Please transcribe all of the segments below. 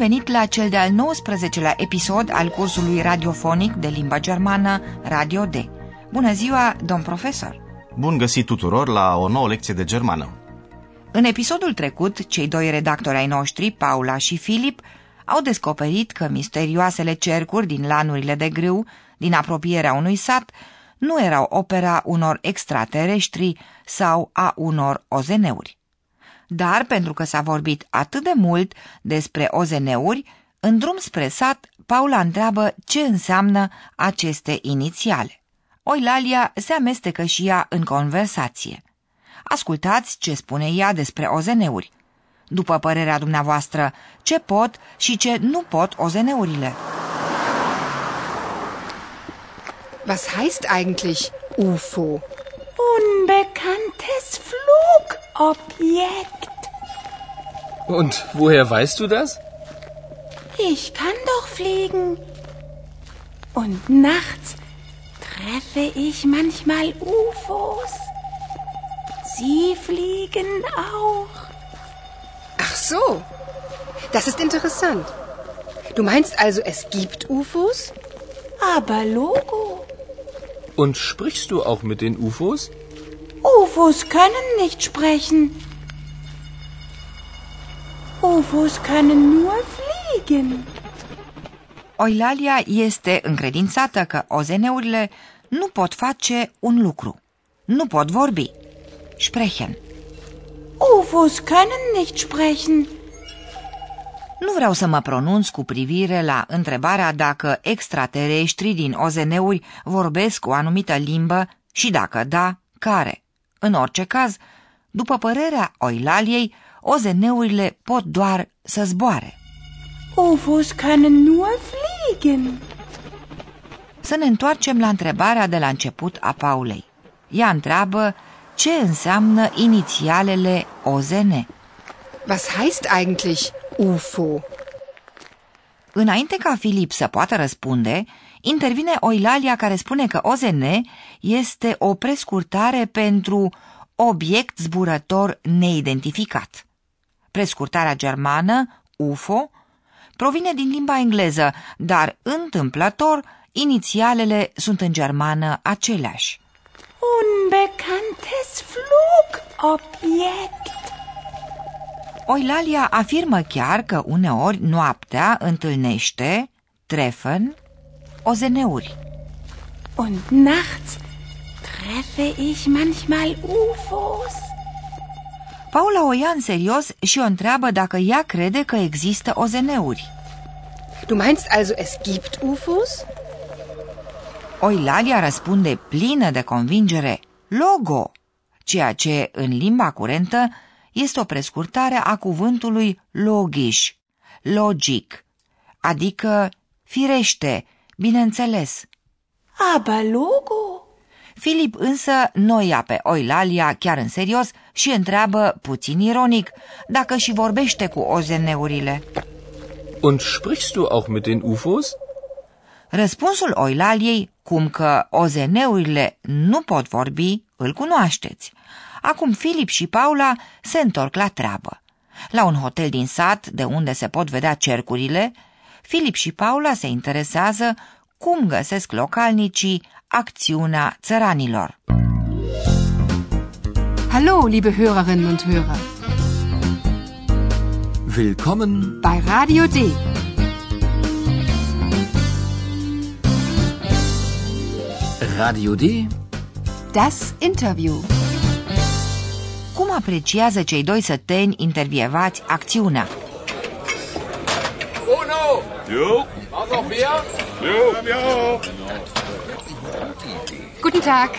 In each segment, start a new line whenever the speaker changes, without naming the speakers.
Venit la cel de-al 19-lea episod al cursului radiofonic de limba germană Radio D. Bună ziua, domn profesor!
Bun găsit tuturor la o nouă lecție de germană.
În episodul trecut, cei doi redactori ai noștri, Paula și Filip, au descoperit că misterioasele cercuri din lanurile de grâu, din apropierea unui sat, nu erau opera unor extraterestri sau a unor ozeneuri. Dar pentru că s-a vorbit atât de mult despre ozeneuri, în drum spre sat, Paula întreabă ce înseamnă aceste inițiale. Oilalia se amestecă și ea în conversație. Ascultați ce spune ea despre ozeneuri. După părerea dumneavoastră, ce pot și ce nu pot ozeneurile?
Was heißt eigentlich UFO?
Unbekanntes Flugobjekt.
Und woher weißt du das?
Ich kann doch fliegen. Und nachts treffe ich manchmal UFOs. Sie fliegen auch.
Ach so. Das ist interessant. Du meinst also, es gibt UFOs?
Aber Logo.
Und sprichst du auch mit den UFOs?
UFOs können nicht sprechen. UFOs können nur fliegen.
Oilalia este încredințată că ozeneurile nu pot face un lucru. Nu pot vorbi. Sprechen.
UFOs können nicht sprechen.
Nu vreau să mă pronunț cu privire la întrebarea dacă extraterestrii din ozeneuri vorbesc o anumită limbă și dacă da, care. În orice caz, după părerea Oilaliei, ozeneurile pot doar să zboare.
UFOs können nur fliegen.
Să ne întoarcem la întrebarea de la început a Paulei. Ea întreabă ce înseamnă inițialele OZN.
Was heißt eigentlich UFO?
Înainte ca Filip să poată răspunde, intervine Oilalia care spune că OZN este o prescurtare pentru obiect zburător neidentificat. Prescurtarea germană, UFO, provine din limba engleză, dar întâmplător, inițialele sunt în germană aceleași.
Unbekanntes Flugobjekt.
Oilalia afirmă chiar că uneori noaptea întâlnește, treffen, ozeneuri.
Und nachts treffe ich manchmal UFOs.
Paula o ia în serios și o întreabă dacă ea crede că există ozeneuri.
Du meinst also, es gibt UFOs?
Oilalia răspunde plină de convingere, logo, ceea ce în limba curentă este o prescurtare a cuvântului logisch, logic, adică firește, bineînțeles.
Aber Logo.
Filip însă nu ia pe Oilalia chiar în serios și întreabă puțin ironic dacă și vorbește cu ozeneurile.
Und sprichst du auch mit den UFOs?
Răspunsul Oilaliei, cum că ozeneurile nu pot vorbi, îl cunoașteți. Acum Filip și Paula se întorc la treabă. La un hotel din sat, de unde se pot vedea cercurile, Filip și Paula se interesează cum găsesc localnicii acțiunea țăranilor.
Hallo, liebe Hörerinnen und Hörer.
Willkommen
Bei Radio D.
Radio D.
Das Interview.
Cum apreciază cei doi săteni intervievați acțiunea?
Bruno! Jo? Auch noch mehr? Jo.
Guten Tag.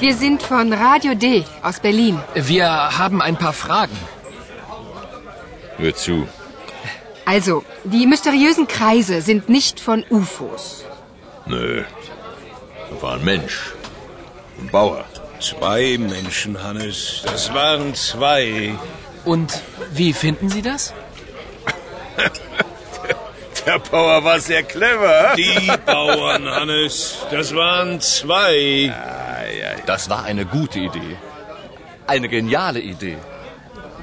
Wir sind von Radio D aus Berlin.
Wir haben ein paar Fragen.
Hör zu.
Also, die mysteriösen Kreise sind nicht von UFOs.
Nö. Das war ein Mensch. Ein Bauer.
Zwei Menschen, Hannes. Das waren zwei.
Und wie finden Sie das?
Der Bauer war sehr clever. Die Bauern, Hannes. Das waren zwei.
Das war eine gute Idee. Eine geniale Idee.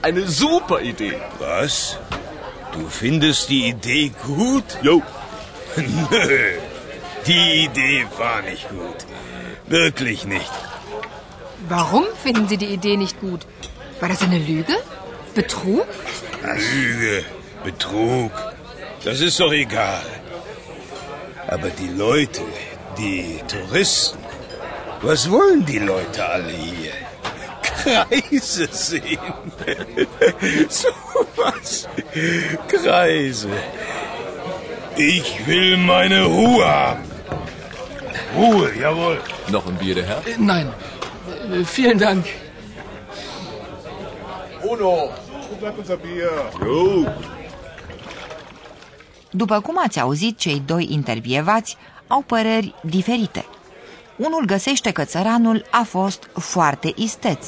Eine super Idee.
Was? Du findest die Idee gut? Jo. Nö. Die Idee war nicht gut. Wirklich nicht.
Warum finden Sie die Idee nicht gut? War das eine Lüge? Betrug?
Lüge, Betrug, das ist doch egal. Aber die Leute, die Touristen, was wollen die Leute alle hier? Kreise sehen. so was. Kreise. Ich will meine Ruhe haben. Ruhe, jawohl.
Noch ein Bier, der Herr? Äh, nein. Äh, vielen Dank.
Uno, bleibt unser Bier.
Jo.
După cum ați auzit, cei doi intervievați au păreri diferite. Unul găsește că țăranul a fost foarte isteț.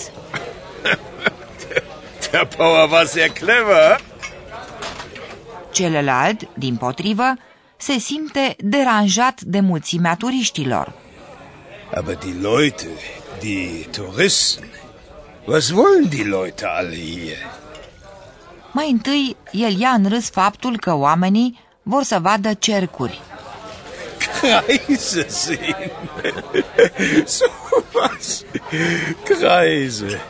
Der Bauer war sehr clever.
Celălalt, din potrivă, se simte deranjat de mulțimea turiștilor.
Aber die Leute, die Touristen, was wollen die Leute alle hier?
Mai întâi, el ia în râs faptul că oamenii vor să vadă cercuri.
Kreise sehen. so was. Kreise.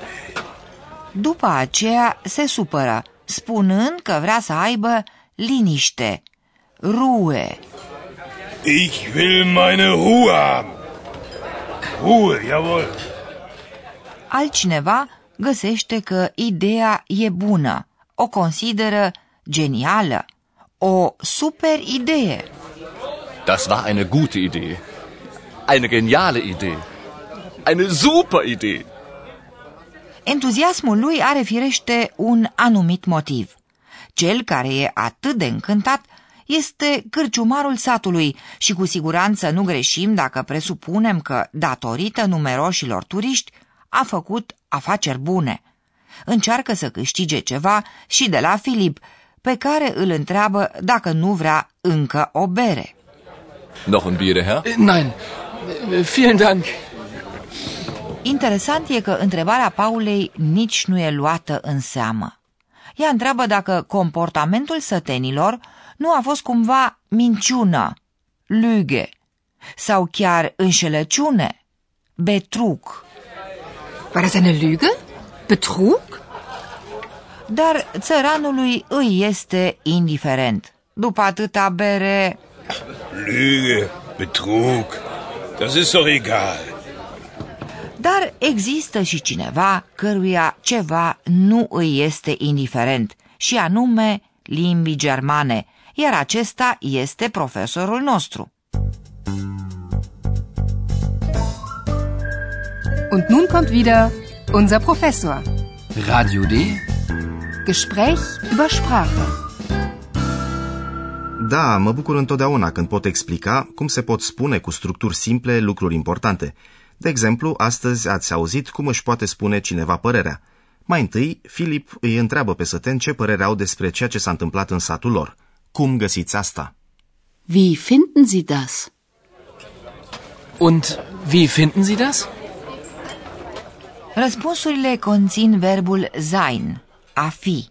După aceea se supără, spunând că vrea să aibă liniște, ruhe.
Ich will meine Ruhe haben. Ruhe, jawohl.
Altcineva găsește că ideea e bună, o consideră genială, o super idee.
Das war eine gute Idee. Eine geniale Idee. Eine super Idee.
Entuziasmul lui are firește un anumit motiv. Cel care e atât de încântat este cârciumarul satului și cu siguranță nu greșim dacă presupunem că, datorită numeroșilor turiști, a făcut afaceri bune. Încearcă să câștige ceva și de la Filip, pe care îl întreabă dacă nu vrea încă o bere.
Noch ein Bier, der Herr? Äh, Nein. Äh, Vielen Dank.
Interesant e că întrebarea Paulei nici nu e luată în seamă. Ea întreabă dacă comportamentul sătenilor nu a fost cumva minciună, lüge, sau chiar înșelăciune, betrug.
War das eine Lüge? Betrug?
Dar țăranului îi este indiferent. După atâta bere,
Lüge, Betrug, das ist doch egal.
dar există și cineva căruia ceva nu îi este indiferent, și anume limbii germane, iar acesta este profesorul nostru.
Und nun kommt wieder unser Professor.
Radio D.
Gespräch über Sprache.
Da, mă bucur întotdeauna când pot explica cum se pot spune cu structuri simple lucruri importante. De exemplu, astăzi ați auzit cum își poate spune cineva părerea. Mai întâi, Filip îi întreabă pe săten ce părere au despre ceea ce s-a întâmplat în satul lor. Cum găsiți asta?
Wie finden Sie das?
Und wie finden Sie das?
Răspunsurile conțin verbul sein, a fi,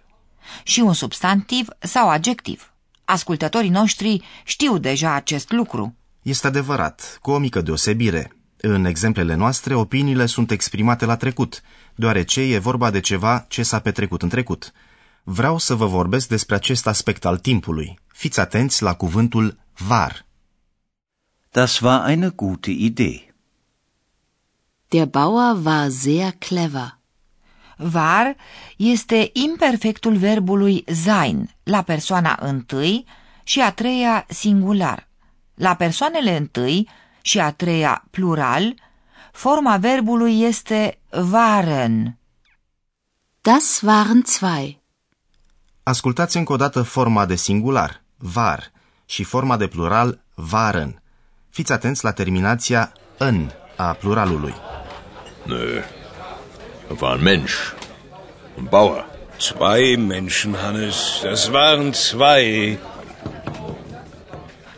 și un substantiv sau adjectiv. Ascultătorii noștri știu deja acest lucru.
Este adevărat, cu o mică deosebire. În exemplele noastre, opiniile sunt exprimate la trecut, deoarece e vorba de ceva ce s-a petrecut în trecut. Vreau să vă vorbesc despre acest aspect al timpului. Fiți atenți la cuvântul var.
Das war eine gute Idee.
Der Bauer war sehr clever.
Var este imperfectul verbului sein, la persoana întâi și a treia singular. La persoanele întâi și a treia plural, forma verbului este waren.
Das waren zwei.
Ascultați încă o dată forma de singular, var, și forma de plural, waren. Fiți atenți la terminația în a pluralului.
Nö. Da war ein Mensch. Ein Bauer.
Zwei Menschen, Hannes. Das waren zwei.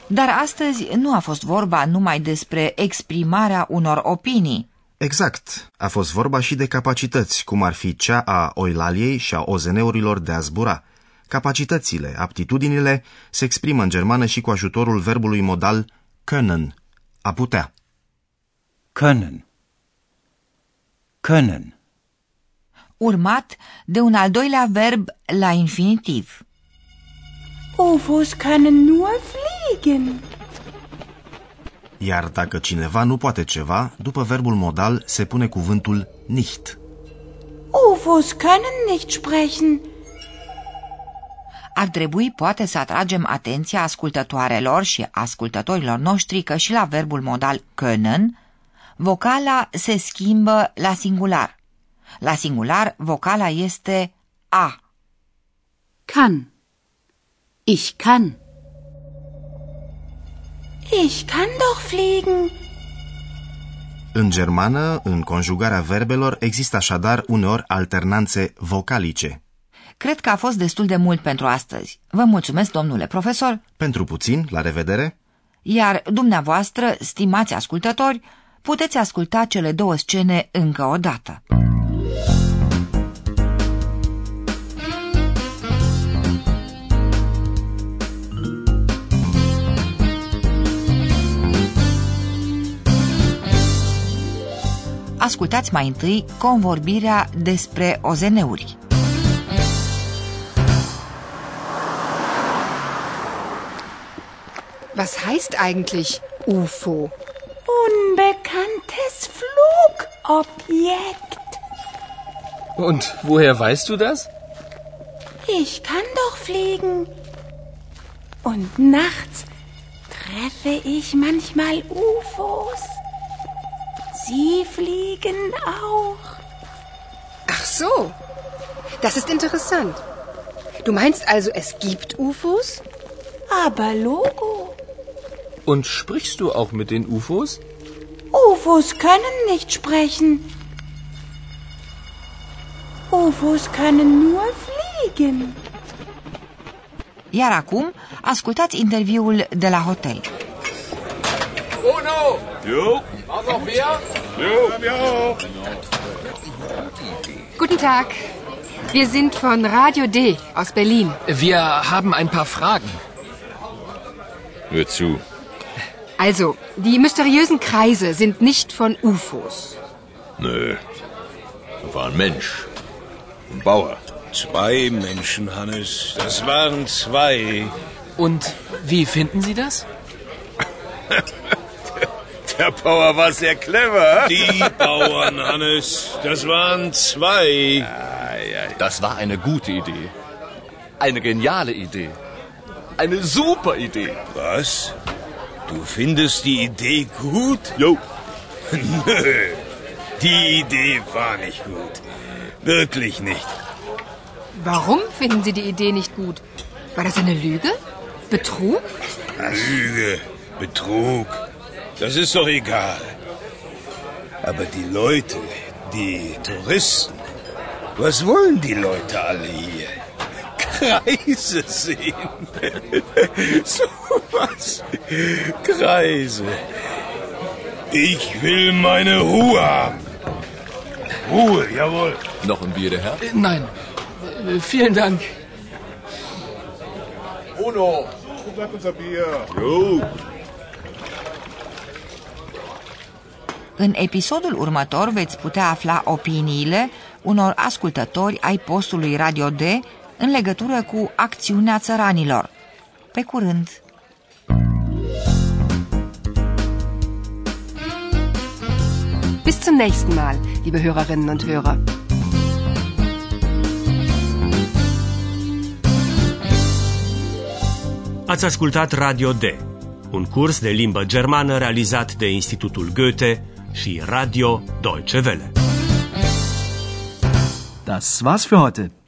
Dar astăzi nu a fost vorba numai despre exprimarea unor opinii.
Exact. A fost vorba și de capacități, cum ar fi cea a oilaliei și a ozeneurilor de a zbura. Capacitățile, aptitudinile, se exprimă în germană și cu ajutorul verbului modal können, a putea.
Können. Können.
Urmat de un al doilea verb la infinitiv.
UFOs können nur fliegen.
Iar dacă cineva nu poate ceva, după verbul modal se pune cuvântul nicht.
UFOs können nicht sprechen.
Ar trebui poate să atragem atenția ascultătoarelor și ascultătorilor noștri că și la verbul modal können, vocala se schimbă la singular. La singular, vocala este a.
Kann. Ich kann.
Ich kann doch fliegen.
În germană, în conjugarea verbelor, există așadar uneori alternanțe vocalice.
Cred că a fost destul de mult pentru astăzi. Vă mulțumesc, domnule profesor,
Pentru puțin, la revedere!
iar dumneavoastră, stimați ascultători, puteți asculta cele două scene încă o dată. Ascultați mai întâi convorbirea despre ozeneuri.
Was heißt eigentlich UFO?
Unbekanntes Flugobjekt.
Und woher weißt du das?
Ich kann doch fliegen. Und nachts treffe ich manchmal UFOs. Sie fliegen auch.
Ach so. Das ist interessant. Du meinst also, es gibt UFOs?
Aber Logo.
Und sprichst du auch mit den UFOs?
UFOs können nicht sprechen. UFOs können nur fliegen.
Iar acum, ascultați interviul de la hotel.
Uno!
Jo.
War noch wer?
Jo.
Guten Tag. Wir sind von Radio D aus Berlin.
Wir haben ein paar Fragen.
Hör zu.
Also, die mysteriösen Kreise sind nicht von UFOs.
Nö. Da war ein Mensch. Ein Bauer.
Zwei Menschen, Hannes. Das waren zwei.
Und wie finden Sie das?
Der Bauer war sehr clever. Die Bauern, Hannes. Das waren zwei.
Das war eine gute Idee. Eine geniale Idee. Eine super Idee.
Was? Du findest die Idee gut? Jo. Nö. Die Idee war nicht gut. Wirklich nicht.
Warum finden Sie die Idee nicht gut? War das eine Lüge? Betrug?
Lüge, Betrug. Das ist doch egal. Aber die Leute, die Touristen, was wollen die Leute alle hier? Kreise sehen. so was. Kreise. Ich will meine Ruhe haben. Ruhe, jawohl.
Noch ein Bier, der Herr?
Äh, Nein. Äh, Vielen Dank.
Uno!
Jo.
În episodul următor veți putea afla opiniile unor ascultători ai postului Radio D în legătură cu acțiunea țăranilor. Pe curând!
Bis zum nächsten Mal, liebe Hörerinnen und Hörer.
Ați ascultat Radio D, un curs de limbă germană realizat de Institutul Goethe și Radio Deutsche Welle.
Das war's für heute.